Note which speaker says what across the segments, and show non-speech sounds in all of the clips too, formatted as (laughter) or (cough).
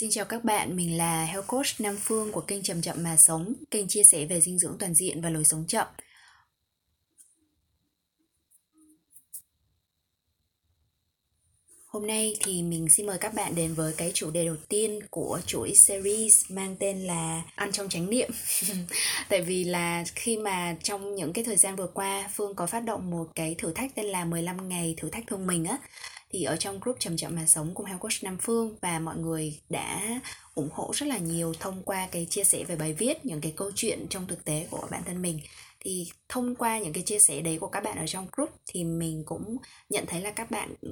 Speaker 1: Xin chào các bạn, mình là Health Coach Nam Phương của kênh Chậm Chậm Mà Sống, kênh chia sẻ về dinh dưỡng toàn diện và lối sống chậm. Hôm nay thì mình xin mời các bạn đến với cái chủ đề đầu tiên của chuỗi series mang tên là ăn trong chánh niệm. (laughs) Tại vì là khi mà trong những cái thời gian vừa qua Phương có phát động một cái thử thách tên là 15 ngày thử thách thông mình á thì ở trong group chậm chậm mà sống cùng Health Coach Nam Phương và mọi người đã ủng hộ rất là nhiều thông qua cái chia sẻ về bài viết, những cái câu chuyện trong thực tế của bản thân mình. Thì thông qua những cái chia sẻ đấy của các bạn ở trong group thì mình cũng nhận thấy là các bạn ừ,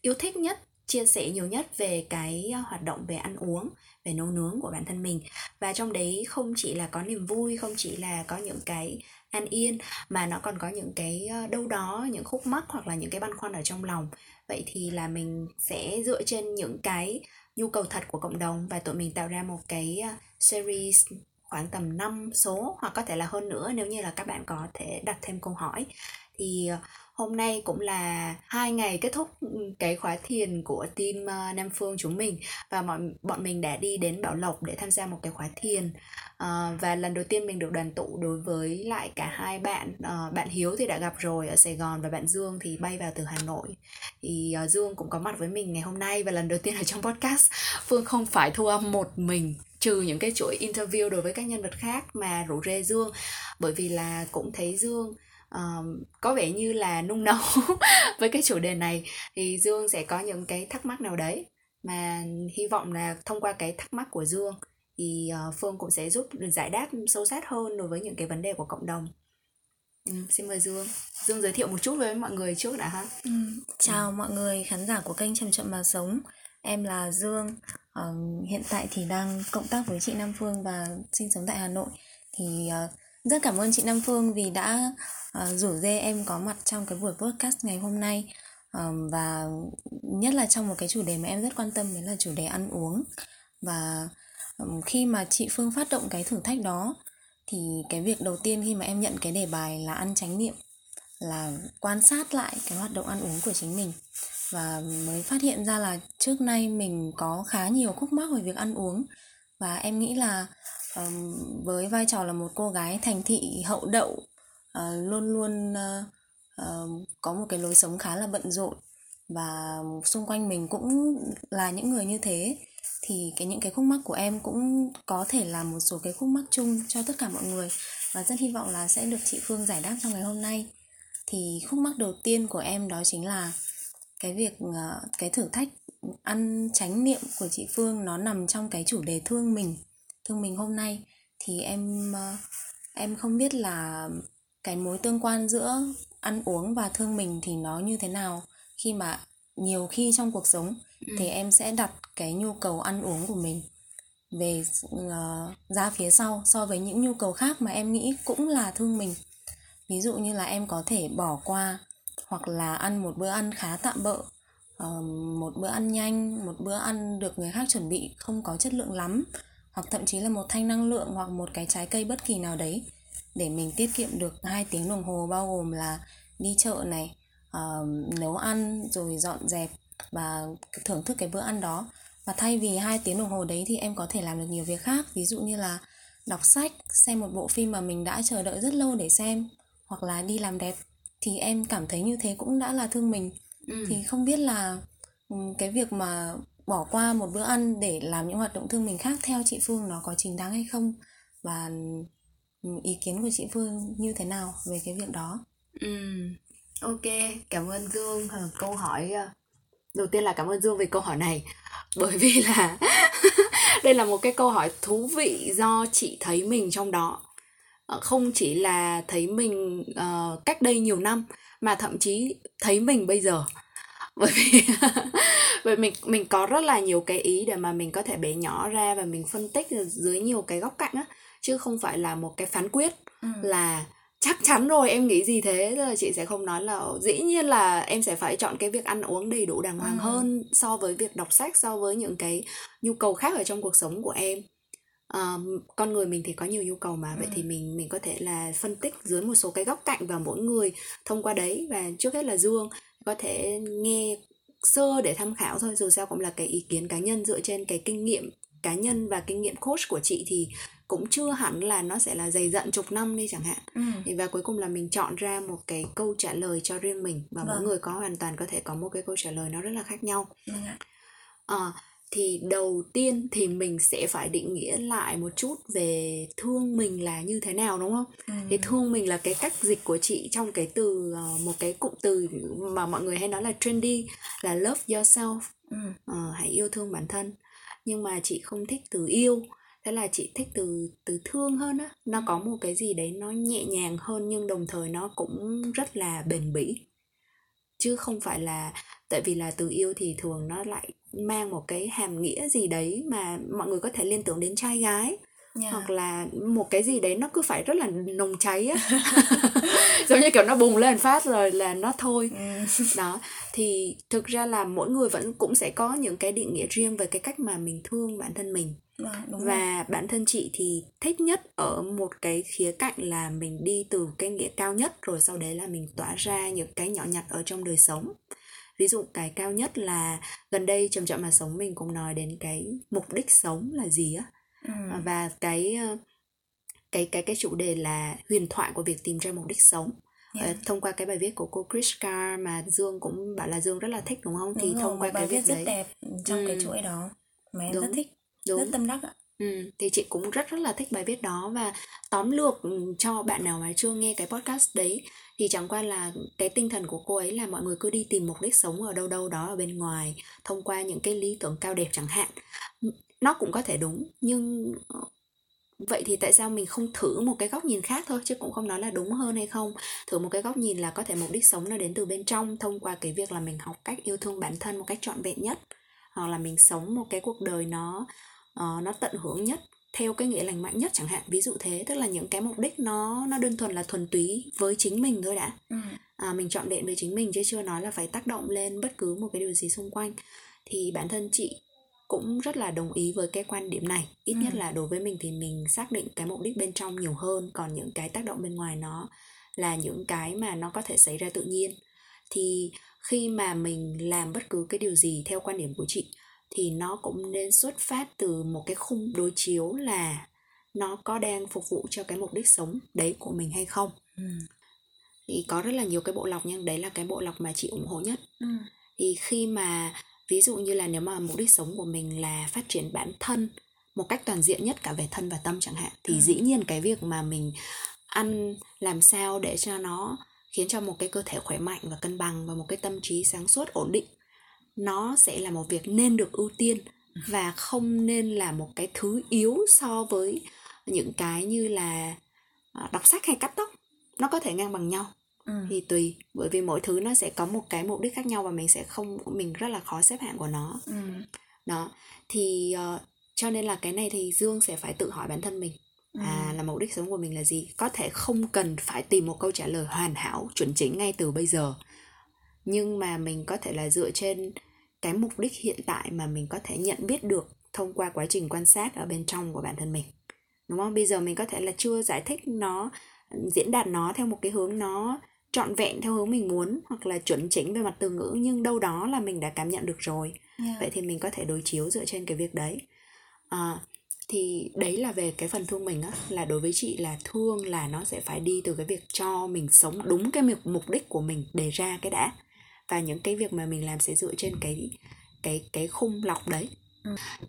Speaker 1: yêu thích nhất, chia sẻ nhiều nhất về cái hoạt động về ăn uống, về nấu nướng của bản thân mình. Và trong đấy không chỉ là có niềm vui, không chỉ là có những cái an yên, mà nó còn có những cái ờ, đâu đó, những khúc mắc hoặc là những cái băn khoăn ở trong lòng vậy thì là mình sẽ dựa trên những cái nhu cầu thật của cộng đồng và tụi mình tạo ra một cái ờ, series khoảng tầm 5 số hoặc có thể là hơn nữa nếu như là các bạn có thể đặt thêm câu hỏi. Thì ờ, hôm nay cũng là hai ngày kết thúc ừ, cái khóa thiền của team ờ, Nam Phương chúng mình. Và mọi bọn mình đã đi đến Bảo Lộc để tham gia một cái khóa thiền. À, và lần đầu tiên mình được đoàn tụ đối với lại cả hai bạn à, bạn Hiếu thì đã gặp rồi ở Sài Gòn và bạn Dương thì bay vào từ Hà Nội. Thì uh, Dương cũng có mặt với mình ngày hôm nay và lần đầu tiên ở trong podcast. Phương không phải thu âm một mình trừ những cái chuỗi interview đối với các nhân vật khác mà rủ rê Dương. Bởi vì là cũng thấy Dương um, có vẻ như là nung nấu (laughs) với cái chủ đề này thì Dương sẽ có những cái thắc mắc nào đấy mà hy vọng là thông qua cái thắc mắc của Dương thì uh, Phương cũng sẽ giúp giải đáp sâu sát hơn đối với những cái vấn đề của cộng đồng. Ừ, xin mời Dương. Dương giới thiệu một chút với mọi người trước đã ha.
Speaker 2: Ừ, chào ừ. mọi người khán giả của kênh Chậm Chậm Mà Sống. Em là Dương. Uh, hiện tại thì đang cộng tác với chị Nam Phương và sinh sống tại Hà Nội. Thì uh, rất cảm ơn chị Nam Phương vì đã uh, rủ dê em có mặt trong cái buổi podcast ngày hôm nay. uh, và nhất là trong một cái chủ đề mà em rất quan tâm đấy là chủ đề ăn uống. Và khi mà chị Phương phát động cái thử thách đó thì cái việc đầu tiên khi mà em nhận cái đề bài là ăn tránh niệm là quan sát lại cái hoạt động ăn uống của chính mình. Và mới phát hiện ra là trước nay mình có khá nhiều khúc mắc về việc ăn uống. Và em nghĩ là với vai trò là một cô gái thành thị hậu đậu uh, luôn luôn uh, uh, có một cái lối sống khá là bận rộn. Và xung quanh mình cũng là những người như thế. Thì cái những cái khúc mắc của em cũng có thể là một số cái khúc mắc chung cho tất cả mọi người. Và rất hy vọng là sẽ được chị Phương giải đáp trong ngày hôm nay. Thì khúc mắc đầu tiên của em đó chính là cái việc cái thử thách ăn tránh niệm của chị Phương nó nằm trong cái chủ đề thương mình thương mình hôm nay thì em ờ, em không biết là cái mối tương quan giữa ăn uống và thương mình thì nó như thế nào khi mà nhiều khi trong cuộc sống ừ. thì em sẽ đặt cái nhu cầu ăn uống của mình về uh, ra phía sau so với những nhu cầu khác mà em nghĩ cũng là thương mình ví dụ như là em có thể bỏ qua hoặc là ăn một bữa ăn khá tạm bợ uh, một bữa ăn nhanh một bữa ăn được người khác chuẩn bị không có chất lượng lắm hoặc thậm chí là một thanh năng lượng hoặc một cái trái cây bất kỳ nào đấy để mình tiết kiệm được hai tiếng đồng hồ bao gồm là đi chợ này uh, nấu ăn rồi dọn dẹp và thưởng thức cái bữa ăn đó và thay vì hai tiếng đồng hồ đấy thì em có thể làm được nhiều việc khác ví dụ như là đọc sách xem một bộ phim mà mình đã chờ đợi rất lâu để xem hoặc là đi làm đẹp thì em cảm thấy như thế cũng đã là thương mình ừ. thì không biết là cái việc mà bỏ qua một bữa ăn để làm những hoạt động thương mình khác theo chị Phương nó có chính đáng hay không? Và ừ, ý kiến của chị Phương như thế nào về cái việc đó?
Speaker 1: Ừ, ok, cảm ơn Dương. Ờ, câu hỏi ờ, đầu tiên là cảm ơn Dương về câu hỏi này. Bởi vì là (laughs) đây là một cái câu hỏi thú vị do chị thấy mình trong đó. Ờ, không chỉ là thấy mình uh, cách đây nhiều năm mà thậm chí thấy mình bây giờ. Bởi vì (laughs) bởi mình mình có rất là nhiều cái ý để mà mình có thể bể nhỏ ra và mình phân tích dưới nhiều cái góc cạnh á chứ không phải là một cái phán quyết ừ. là chắc chắn rồi em nghĩ gì thế là chị sẽ không nói là dĩ nhiên là em sẽ phải chọn cái việc ăn uống đầy đủ đàng hoàng ừ. hơn so với việc đọc sách so với những cái nhu cầu khác ở trong cuộc sống của em à, con người mình thì có nhiều nhu cầu mà ừ. vậy thì mình mình có thể là phân tích dưới một số cái góc cạnh và mỗi người thông qua đấy và trước hết là dương có thể nghe sơ để tham khảo thôi dù sao cũng là cái ý kiến cá nhân dựa trên cái kinh nghiệm cá nhân và kinh nghiệm coach của chị thì cũng chưa hẳn là nó sẽ là dày dặn chục năm đi chẳng hạn
Speaker 2: ừ.
Speaker 1: và cuối cùng là mình chọn ra một cái câu trả lời cho riêng mình và mỗi
Speaker 2: Vâng.
Speaker 1: người có hoàn toàn có thể có một cái câu trả lời nó rất là khác nhau
Speaker 2: Vâng ạ.
Speaker 1: Ờ, thì đầu tiên thì mình sẽ phải định nghĩa lại một chút về thương mình là như thế nào đúng không?
Speaker 2: Ừ.
Speaker 1: Thì thương mình là cái cách dịch của chị trong cái từ ờ, một cái cụm từ mà mọi người hay nói là trendy là love yourself,
Speaker 2: Ừ.
Speaker 1: Ờ, hãy yêu thương bản thân. Nhưng mà chị không thích từ yêu, thế là chị thích từ từ thương hơn á. Nó có một cái gì đấy nó nhẹ nhàng hơn nhưng đồng thời nó cũng rất là bền bỉ chứ không phải là tại vì là từ yêu thì thường nó lại mang một cái hàm nghĩa gì đấy mà mọi người có thể liên tưởng đến trai gái
Speaker 2: Dạ.
Speaker 1: hoặc là một cái gì đấy nó cứ phải rất là nồng cháy á (laughs) (laughs) giống như kiểu nó bùng lên phát rồi là nó thôi
Speaker 2: Ừ. (laughs)
Speaker 1: đó thì thực ra là mỗi người vẫn cũng sẽ có những cái định nghĩa riêng về cái cách mà mình thương bản thân mình
Speaker 2: Vâng, đúng rồi.
Speaker 1: và bản thân chị thì thích nhất ở một cái khía cạnh là mình đi từ cái nghĩa cao nhất rồi sau đấy là mình tỏa ra những cái nhỏ nhặt ở trong đời sống ví dụ cái cao nhất là gần đây chậm chậm mà sống mình cũng nói đến cái mục đích sống là gì á
Speaker 2: Ừ.
Speaker 1: và cái ờ, cái cái cái chủ đề là huyền thoại của việc tìm ra mục đích sống. Ờ, thông qua cái bài viết của cô Chris Carr mà Dương cũng bảo là Dương rất là thích đúng không thì
Speaker 2: Đúng rồi,
Speaker 1: thông qua cái
Speaker 2: bài viết rất
Speaker 1: đấy
Speaker 2: đẹp trong cái
Speaker 1: Ừ.
Speaker 2: chuỗi đó mà em
Speaker 1: Đúng.
Speaker 2: rất thích
Speaker 1: đúng
Speaker 2: rất tâm đắc ạ
Speaker 1: Ừ, thì chị cũng rất rất là thích bài viết đó và tóm lược cho bạn nào mà chưa nghe cái podcast đấy thì chẳng qua là cái tinh thần của cô ấy là mọi người cứ đi tìm mục đích sống ở đâu đâu đó ở bên ngoài thông qua những cái lý tưởng cao đẹp chẳng hạn. Nó cũng có thể đúng nhưng ờ, vậy thì tại sao mình không thử một cái góc nhìn khác thôi chứ cũng không nói là đúng hơn hay không? Thử một cái góc nhìn là có thể mục đích sống nó đến từ bên trong thông qua cái việc là mình học cách yêu thương bản thân một cách trọn vẹn nhất hoặc là mình sống một cái cuộc đời nó ờ, nó tận hưởng nhất theo cái nghĩa lành mạnh nhất chẳng hạn. Ví dụ thế tức là những cái mục đích nó nó đơn thuần là thuần túy với chính mình thôi đã.
Speaker 2: Ừ.
Speaker 1: à, mình chọn vẹn với chính mình chứ chưa nói là phải tác động lên bất cứ một cái điều gì xung quanh. Thì bản thân chị cũng rất là đồng ý với cái quan điểm này. Ít
Speaker 2: Ừ.
Speaker 1: nhất là đối với mình thì mình xác định cái mục đích bên trong nhiều hơn. Còn những cái tác động bên ngoài nó là những cái mà nó có thể xảy ra tự nhiên. Thì khi mà mình làm bất cứ cái điều gì theo quan điểm của chị thì nó cũng nên xuất phát từ một cái khung đối chiếu là nó có đang phục vụ cho cái mục đích sống đấy của mình hay không
Speaker 2: Ừ.
Speaker 1: thì có rất là nhiều cái bộ lọc nhưng đấy là cái bộ lọc mà chị ủng hộ nhất
Speaker 2: Ừ.
Speaker 1: thì khi mà ví dụ như là nếu mà mục đích sống của mình là phát triển bản thân một cách toàn diện nhất cả về thân và tâm chẳng hạn thì
Speaker 2: Ừ.
Speaker 1: dĩ nhiên cái việc mà mình ăn làm sao để cho nó khiến cho một cái cơ thể khỏe mạnh và cân bằng và một cái tâm trí sáng suốt ổn định nó sẽ là một việc nên được ưu tiên và không nên là một cái thứ yếu so với những cái như là à, đọc sách hay cắt tóc nó có thể ngang bằng nhau
Speaker 2: Ừ.
Speaker 1: thì tùy bởi vì mỗi thứ nó sẽ có một cái mục đích khác nhau và mình sẽ không mình rất là khó xếp hạng của nó
Speaker 2: Ừ.
Speaker 1: đó thì ờ, cho nên là cái này thì dương sẽ phải tự hỏi bản thân mình
Speaker 2: Ừ.
Speaker 1: à là mục đích sống của mình là gì có thể không cần phải tìm một câu trả lời hoàn hảo chuẩn chính ngay từ bây giờ nhưng mà mình có thể là dựa trên cái mục đích hiện tại mà mình có thể nhận biết được thông qua quá trình quan sát ở bên trong của bản thân mình đúng không? Bây giờ mình có thể là chưa giải thích nó diễn đạt nó theo một cái hướng nó trọn vẹn theo hướng mình muốn hoặc là chuẩn chỉnh về mặt từ ngữ nhưng đâu đó là mình đã cảm nhận được rồi.
Speaker 2: Dạ.
Speaker 1: vậy thì mình có thể đối chiếu dựa trên cái việc đấy. À, thì đấy là về cái phần thương mình á là đối với chị là thương là nó sẽ phải đi từ cái việc cho mình sống đúng cái mục mục đích của mình đề ra cái đã và những cái việc mà mình làm sẽ dựa trên cái cái cái khung lọc đấy.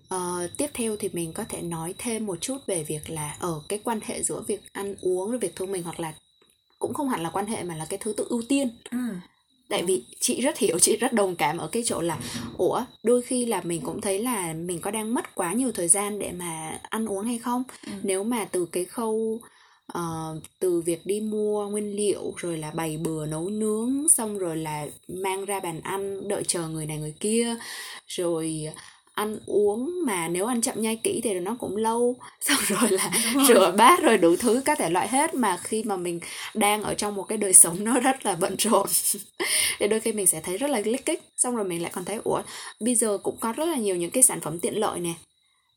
Speaker 1: Ờ, tiếp theo thì mình có thể nói thêm một chút về việc là ở cái quan hệ giữa việc ăn uống việc thương mình hoặc là cũng không hẳn là quan hệ mà là cái thứ tự ưu tiên
Speaker 2: Ừ.
Speaker 1: tại vì chị rất hiểu chị rất đồng cảm ở cái chỗ là ủa đôi khi là mình cũng thấy là mình có đang mất quá nhiều thời gian để mà ăn uống hay không
Speaker 2: Ừ.
Speaker 1: nếu mà từ cái khâu ờ, từ việc đi mua nguyên liệu rồi là bày bừa nấu nướng xong rồi là mang ra bàn ăn đợi chờ người này người kia. Rồi ăn uống mà nếu ăn chậm nhai kỹ thì nó cũng lâu. (laughs) Xong rồi là rửa bát rồi đủ thứ các thể loại hết mà khi mà mình đang ở trong một cái đời sống nó rất là bận rộn. (laughs) Thì đôi khi mình sẽ thấy rất là lích kích xong rồi mình lại còn thấy ủa bây giờ cũng có rất là nhiều những cái sản phẩm tiện lợi nè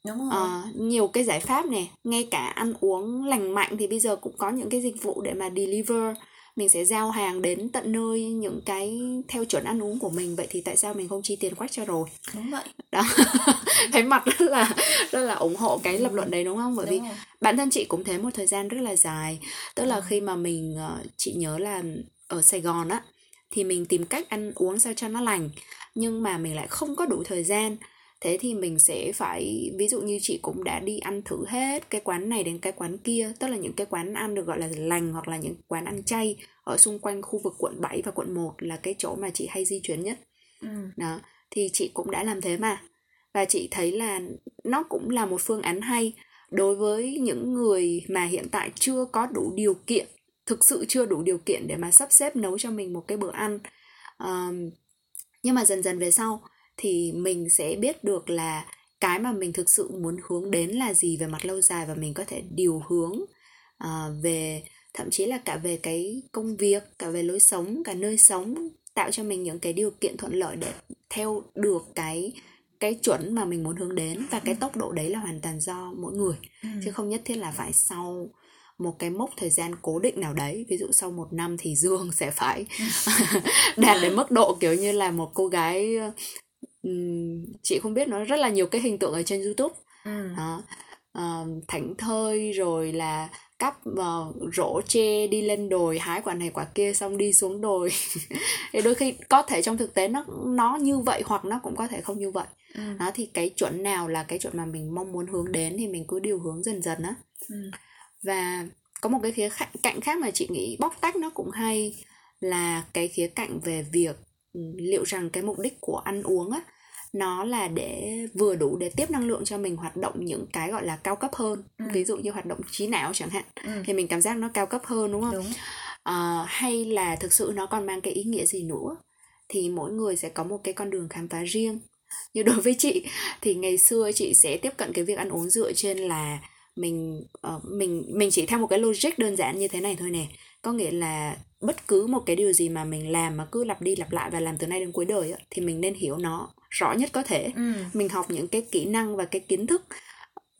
Speaker 2: Đúng rồi.
Speaker 1: Ờ, nhiều cái giải pháp nè. Ngay cả ăn uống lành mạnh thì bây giờ cũng có những cái dịch vụ để mà deliver. Mình sẽ giao hàng đến tận nơi những cái theo chuẩn ăn uống của mình. Vậy thì tại sao mình không chi tiền quách cho rồi?
Speaker 2: Đúng vậy.
Speaker 1: Đó. (laughs) Thấy mặt rất là rất là ủng hộ cái lập luận đấy đúng không? Bởi
Speaker 2: đúng
Speaker 1: vì
Speaker 2: rồi.
Speaker 1: bản thân chị cũng thế một thời gian rất là dài. Tức là
Speaker 2: Ừ.
Speaker 1: khi mà mình ờ, chị nhớ là ở Sài Gòn á thì mình tìm cách ăn uống sao cho nó lành nhưng mà mình lại không có đủ thời gian thế thì mình sẽ phải ví dụ như chị cũng đã đi ăn thử hết cái quán này đến cái quán kia tức là những cái quán ăn được gọi là lành hoặc là những quán ăn chay ở xung quanh khu vực quận 7 và quận 1 là cái chỗ mà chị hay di chuyển nhất.
Speaker 2: Ừ.
Speaker 1: đó thì chị cũng đã làm thế mà. Và chị thấy là nó cũng là một phương án hay. Đối với những người mà hiện tại chưa có đủ điều kiện thực sự chưa đủ điều kiện để mà sắp xếp nấu cho mình một cái bữa ăn Ờm, nhưng mà dần dần về sau thì mình sẽ biết được là cái mà mình thực sự muốn hướng đến là gì về mặt lâu dài và mình có thể điều hướng ờ, về thậm chí là cả về cái công việc cả về lối sống cả nơi sống tạo cho mình những cái điều kiện thuận lợi để theo được cái cái chuẩn mà mình muốn hướng đến và cái tốc độ đấy là hoàn toàn do mỗi người.
Speaker 2: Ừ.
Speaker 1: chứ không nhất thiết là phải sau một cái mốc thời gian cố định nào đấy ví dụ sau một năm thì (laughs) dương sẽ phải (laughs) đạt đến mức độ kiểu như là một cô gái ừm, chị không biết nó rất là nhiều cái hình tượng ở trên youtube
Speaker 2: Ừ.
Speaker 1: đó Ờ, thảnh thơi rồi là cắp vào rổ tre đi lên đồi hái quả này quả kia xong đi xuống đồi (laughs) thì đôi khi có thể trong thực tế nó nó như vậy hoặc nó cũng có thể không như vậy
Speaker 2: Ừ.
Speaker 1: đó thì cái chuẩn nào là cái chuẩn mà mình mong muốn hướng đến thì mình cứ điều hướng dần dần á
Speaker 2: Ừ.
Speaker 1: và có một cái khía cạnh khác mà chị nghĩ bóc tách nó cũng hay là cái khía cạnh về việc liệu rằng cái mục đích của ăn uống á nó là để vừa đủ để tiếp năng lượng cho mình hoạt động những cái gọi là cao cấp hơn.
Speaker 2: Ừ.
Speaker 1: ví dụ như hoạt động trí não chẳng hạn
Speaker 2: Ừ.
Speaker 1: thì mình cảm giác nó cao cấp hơn đúng không?
Speaker 2: Đúng.
Speaker 1: Ờ, hay là thực sự nó còn mang cái ý nghĩa gì nữa thì mỗi người sẽ có một cái con đường khám phá riêng. Như đối với chị thì ngày xưa chị sẽ tiếp cận cái việc ăn uống dựa trên là mình ờ, mình mình chỉ theo một cái logic đơn giản như thế này thôi nè. Có nghĩa là bất cứ một cái điều gì mà mình làm mà cứ lặp đi lặp lại và làm từ nay đến cuối đời á, thì mình nên hiểu nó rõ nhất có thể
Speaker 2: ừ.
Speaker 1: mình học những cái kỹ năng và cái kiến thức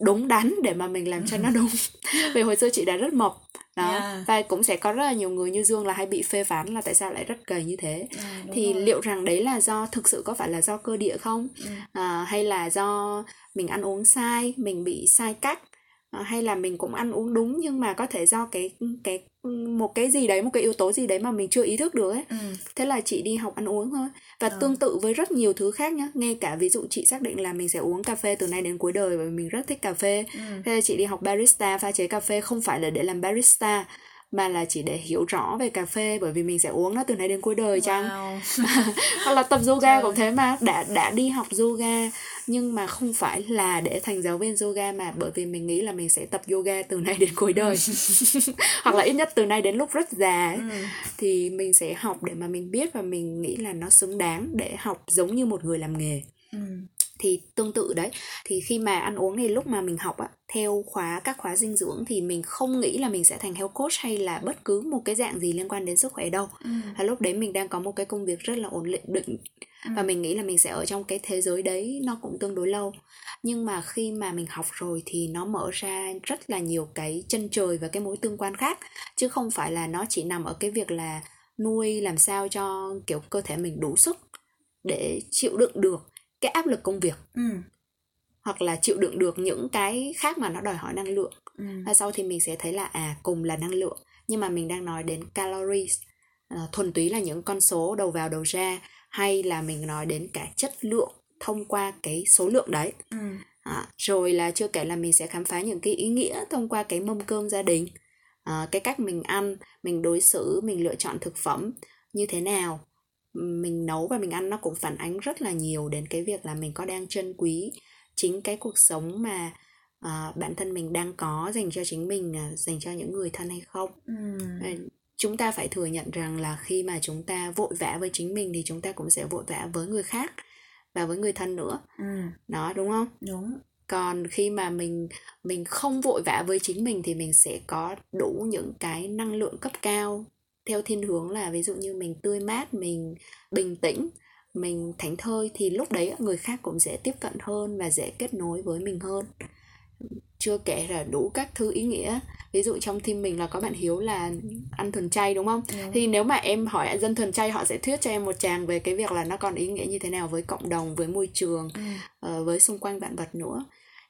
Speaker 1: đúng đắn để mà mình làm cho nó đúng (laughs) vì hồi xưa chị đã rất mập đó
Speaker 2: Yeah.
Speaker 1: và cũng sẽ có rất là nhiều người như dương là hay bị phê phán là tại sao lại rất gầy như thế
Speaker 2: đúng
Speaker 1: thì
Speaker 2: rồi.
Speaker 1: liệu rằng đấy là do thực sự có phải là do cơ địa không
Speaker 2: Ừ.
Speaker 1: à, hay là do mình ăn uống sai mình bị sai cách à, hay là mình cũng ăn uống đúng nhưng mà có thể do cái cái một cái gì đấy một cái yếu tố gì đấy mà mình chưa ý thức được ấy
Speaker 2: Ừ.
Speaker 1: thế là chị đi học ăn uống thôi và
Speaker 2: Ờ.
Speaker 1: tương tự với rất nhiều thứ khác nhá ngay cả ví dụ chị xác định là mình sẽ uống cà phê từ nay đến cuối đời bởi vì mình rất thích cà phê
Speaker 2: Ừ.
Speaker 1: thế là chị đi học barista pha chế cà phê không phải là để làm barista mà là chỉ để hiểu rõ về cà phê bởi vì mình sẽ uống nó từ nay đến cuối đời chăng
Speaker 2: Wow. (laughs)
Speaker 1: hoặc là tập yoga
Speaker 2: Trời.
Speaker 1: cũng thế mà đã đã đi học yoga nhưng mà không phải là để thành giáo viên yoga mà bởi vì mình nghĩ là mình sẽ tập yoga từ nay đến cuối đời (laughs) (laughs) hoặc là ít nhất từ nay đến lúc rất già ấy,
Speaker 2: Ừ.
Speaker 1: thì mình sẽ học để mà mình biết và mình nghĩ là nó xứng đáng để học giống như một người làm nghề
Speaker 2: Ừ.
Speaker 1: thì tương tự đấy. Thì khi mà ăn uống thì lúc mà mình học á theo khóa các khóa dinh dưỡng thì mình không nghĩ là mình sẽ thành health coach hay là bất cứ một cái dạng gì liên quan đến sức khỏe đâu.
Speaker 2: Ừ.
Speaker 1: và lúc đấy mình đang có một cái công việc rất là ổn định. Định và
Speaker 2: Ừ.
Speaker 1: mình nghĩ là mình sẽ ở trong cái thế giới đấy nó cũng tương đối lâu. Nhưng mà khi mà mình học rồi thì nó mở ra rất là nhiều cái chân trời và cái mối tương quan khác. Chứ không phải là nó chỉ nằm ở cái việc là nuôi làm sao cho kiểu cơ thể mình đủ sức để chịu đựng được cái áp lực công việc
Speaker 2: Ừ.
Speaker 1: hoặc là chịu đựng được những cái khác mà nó đòi hỏi năng lượng
Speaker 2: Ừ.
Speaker 1: và sau thì mình sẽ thấy là à cùng là năng lượng nhưng mà mình đang nói đến calories à, thuần túy là những con số đầu vào đầu ra hay là mình nói đến cả chất lượng thông qua cái số lượng đấy
Speaker 2: Ừ.
Speaker 1: à, rồi là chưa kể là mình sẽ khám phá những cái ý nghĩa thông qua cái mâm cơm gia đình à, cái cách mình ăn mình đối xử mình lựa chọn thực phẩm như thế nào mình nấu và mình ăn nó cũng phản ánh rất là nhiều đến cái việc là mình có đang trân quý chính cái cuộc sống mà à, bản thân mình đang có dành cho chính mình à, dành cho những người thân hay không
Speaker 2: Ừ.
Speaker 1: Chúng ta phải thừa nhận rằng là khi mà chúng ta vội vã với chính mình thì chúng ta cũng sẽ vội vã với người khác và với người thân nữa
Speaker 2: Ừ.
Speaker 1: đó đúng không
Speaker 2: đúng
Speaker 1: còn khi mà mình mình không vội vã với chính mình thì mình sẽ có đủ những cái năng lượng cấp cao theo thiên hướng là ví dụ như mình tươi mát mình bình tĩnh mình thảnh thơi thì lúc đấy người khác cũng dễ tiếp cận hơn và dễ kết nối với mình hơn chưa kể là đủ các thứ ý nghĩa ví dụ trong team mình là có bạn hiếu là ăn thuần chay đúng không đúng. thì nếu mà em hỏi dân thuần chay họ sẽ thuyết cho em một tràng về cái việc là nó còn ý nghĩa như thế nào với cộng đồng với môi trường ừ. uh, với xung quanh vạn vật nữa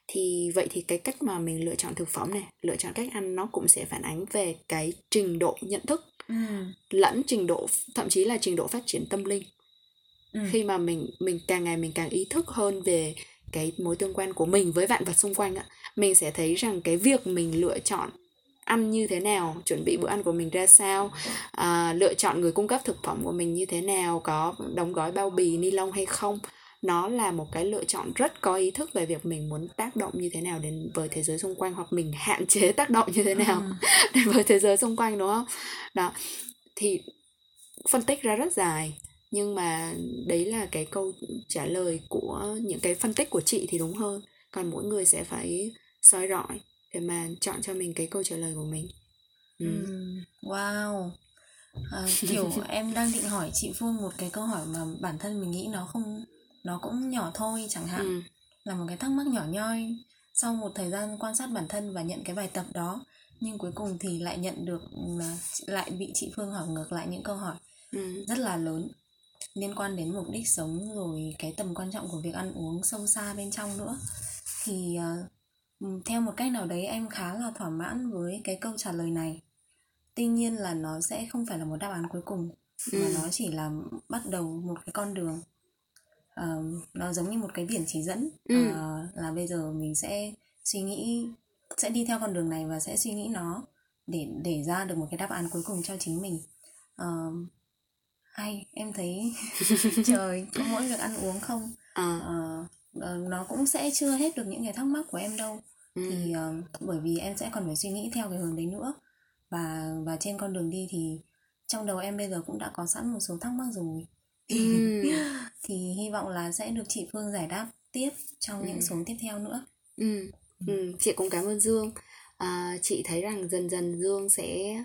Speaker 1: thì vậy thì cái cách mà mình lựa chọn thực phẩm này lựa chọn cách ăn nó cũng sẽ phản ánh về cái trình độ nhận thức ừ. lẫn trình độ thậm chí là trình độ phát triển tâm linh ừ. khi mà mình mình càng ngày mình càng ý thức hơn về cái mối tương quan của mình với vạn vật xung quanh ạ mình sẽ thấy rằng cái việc mình lựa chọn ăn như thế nào chuẩn bị bữa ăn của mình ra sao à, lựa chọn người cung cấp thực phẩm của mình như thế nào có đóng gói bao bì ni lông hay không nó là một cái lựa chọn rất có ý thức về việc mình muốn tác động như thế nào đến với thế giới xung quanh hoặc mình hạn chế tác động như thế nào ừ. (laughs) đến với thế giới xung quanh đúng không? Đó. Thì phân tích ra rất dài nhưng mà đấy là cái câu trả lời của những cái phân tích của chị thì đúng hơn. Còn mỗi người sẽ phải soi rọi để mà chọn cho mình cái câu trả lời của mình.
Speaker 2: Ừ. wow. À, kiểu (laughs) em đang định hỏi chị phương một cái câu hỏi mà bản thân mình nghĩ nó không nó cũng nhỏ thôi chẳng hạn ừ. là một cái thắc mắc nhỏ nhoi sau một thời gian quan sát bản thân và nhận cái bài tập đó nhưng cuối cùng thì lại nhận được lại bị chị phương hỏi ngược lại những câu hỏi ừ. rất là lớn liên quan đến mục đích sống rồi cái tầm quan trọng của việc ăn uống sâu xa bên trong nữa thì uh, theo một cách nào đấy em khá là thỏa mãn với cái câu trả lời này tuy nhiên là nó sẽ không phải là một đáp án cuối cùng ừ. mà nó chỉ là bắt đầu một cái con đường uh, nó giống như một cái biển chỉ dẫn ừ. uh, là bây giờ mình sẽ suy nghĩ sẽ đi theo con đường này và sẽ suy nghĩ nó để để ra được một cái đáp án cuối cùng cho chính mình uh, hay em thấy (laughs) trời có mỗi việc ăn uống không à. uh, uh, nó cũng sẽ chưa hết được những cái thắc mắc của em đâu ừ. thì uh, bởi vì em sẽ còn phải suy nghĩ theo cái hướng đấy nữa và và trên con đường đi thì trong đầu em bây giờ cũng đã có sẵn một số thắc mắc rồi ừ. (laughs) thì hy vọng là sẽ được chị Phương giải đáp tiếp trong ừ. những số tiếp theo nữa
Speaker 1: ừ. Ừ. chị cũng cảm ơn Dương à, chị thấy rằng dần dần Dương sẽ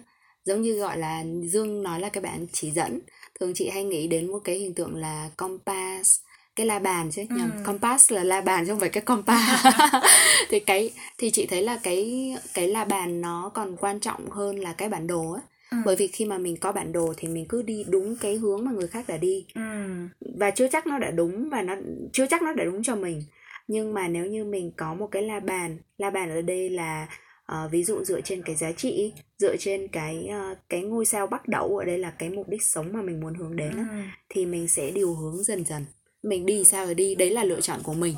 Speaker 1: giống như gọi là Dương nói là cái bạn chỉ dẫn thường chị hay nghĩ đến một cái hình tượng là compass cái la bàn chứ nhầm ừ. compass là la bàn chứ không phải cái compass (laughs) thì cái thì chị thấy là cái cái la bàn nó còn quan trọng hơn là cái bản đồ á ừ. bởi vì khi mà mình có bản đồ thì mình cứ đi đúng cái hướng mà người khác đã đi ừ. và chưa chắc nó đã đúng và nó chưa chắc nó đã đúng cho mình nhưng mà nếu như mình có một cái la bàn la bàn ở đây là uh, ví dụ dựa trên cái giá trị dựa trên cái uh, cái ngôi sao bắt đầu ở đây là cái mục đích sống mà mình muốn hướng đến ừ. thì mình sẽ điều hướng dần dần mình đi sao rồi đi đấy là lựa chọn của mình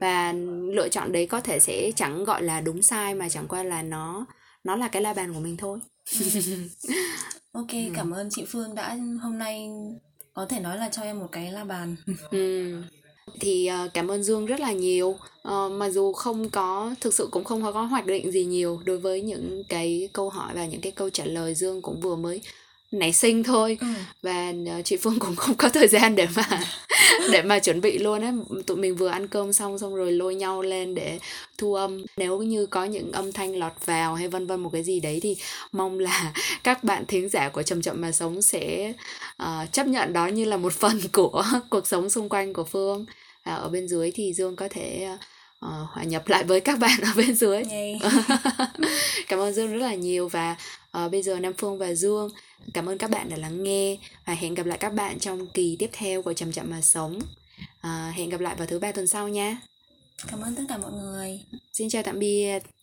Speaker 1: và lựa chọn đấy có thể sẽ chẳng gọi là đúng sai mà chẳng qua là nó nó là cái la bàn của mình thôi (laughs)
Speaker 2: ok ừ. cảm ơn chị phương đã hôm nay có thể nói là cho em một cái la bàn (laughs)
Speaker 1: ừ thì uh, cảm ơn dương rất là nhiều uh, mặc dù không có thực sự cũng không có hoạch định gì nhiều đối với những cái câu hỏi và những cái câu trả lời dương cũng vừa mới nảy sinh thôi ừ. và uh, chị phương cũng không có thời gian để mà (laughs) để mà chuẩn bị luôn ấy, tụi mình vừa ăn cơm xong xong rồi lôi nhau lên để thu âm. Nếu như có những âm thanh lọt vào hay vân vân một cái gì đấy thì mong là (laughs) các bạn thính giả của chậm chậm mà sống sẽ uh, chấp nhận đó như là một phần của (laughs) cuộc sống xung quanh của phương. Và ở bên dưới thì dương có thể uh, hòa nhập lại với các bạn ở (laughs) bên dưới. (laughs) Cảm ơn dương rất là nhiều và uh, bây giờ nam phương và dương cảm ơn các bạn đã lắng nghe và hẹn gặp lại các bạn trong kỳ tiếp theo của chậm chậm mà sống. Uh, hẹn gặp lại vào thứ ba tuần sau nha.
Speaker 2: Cảm ơn tất cả mọi người.
Speaker 1: Xin chào tạm biệt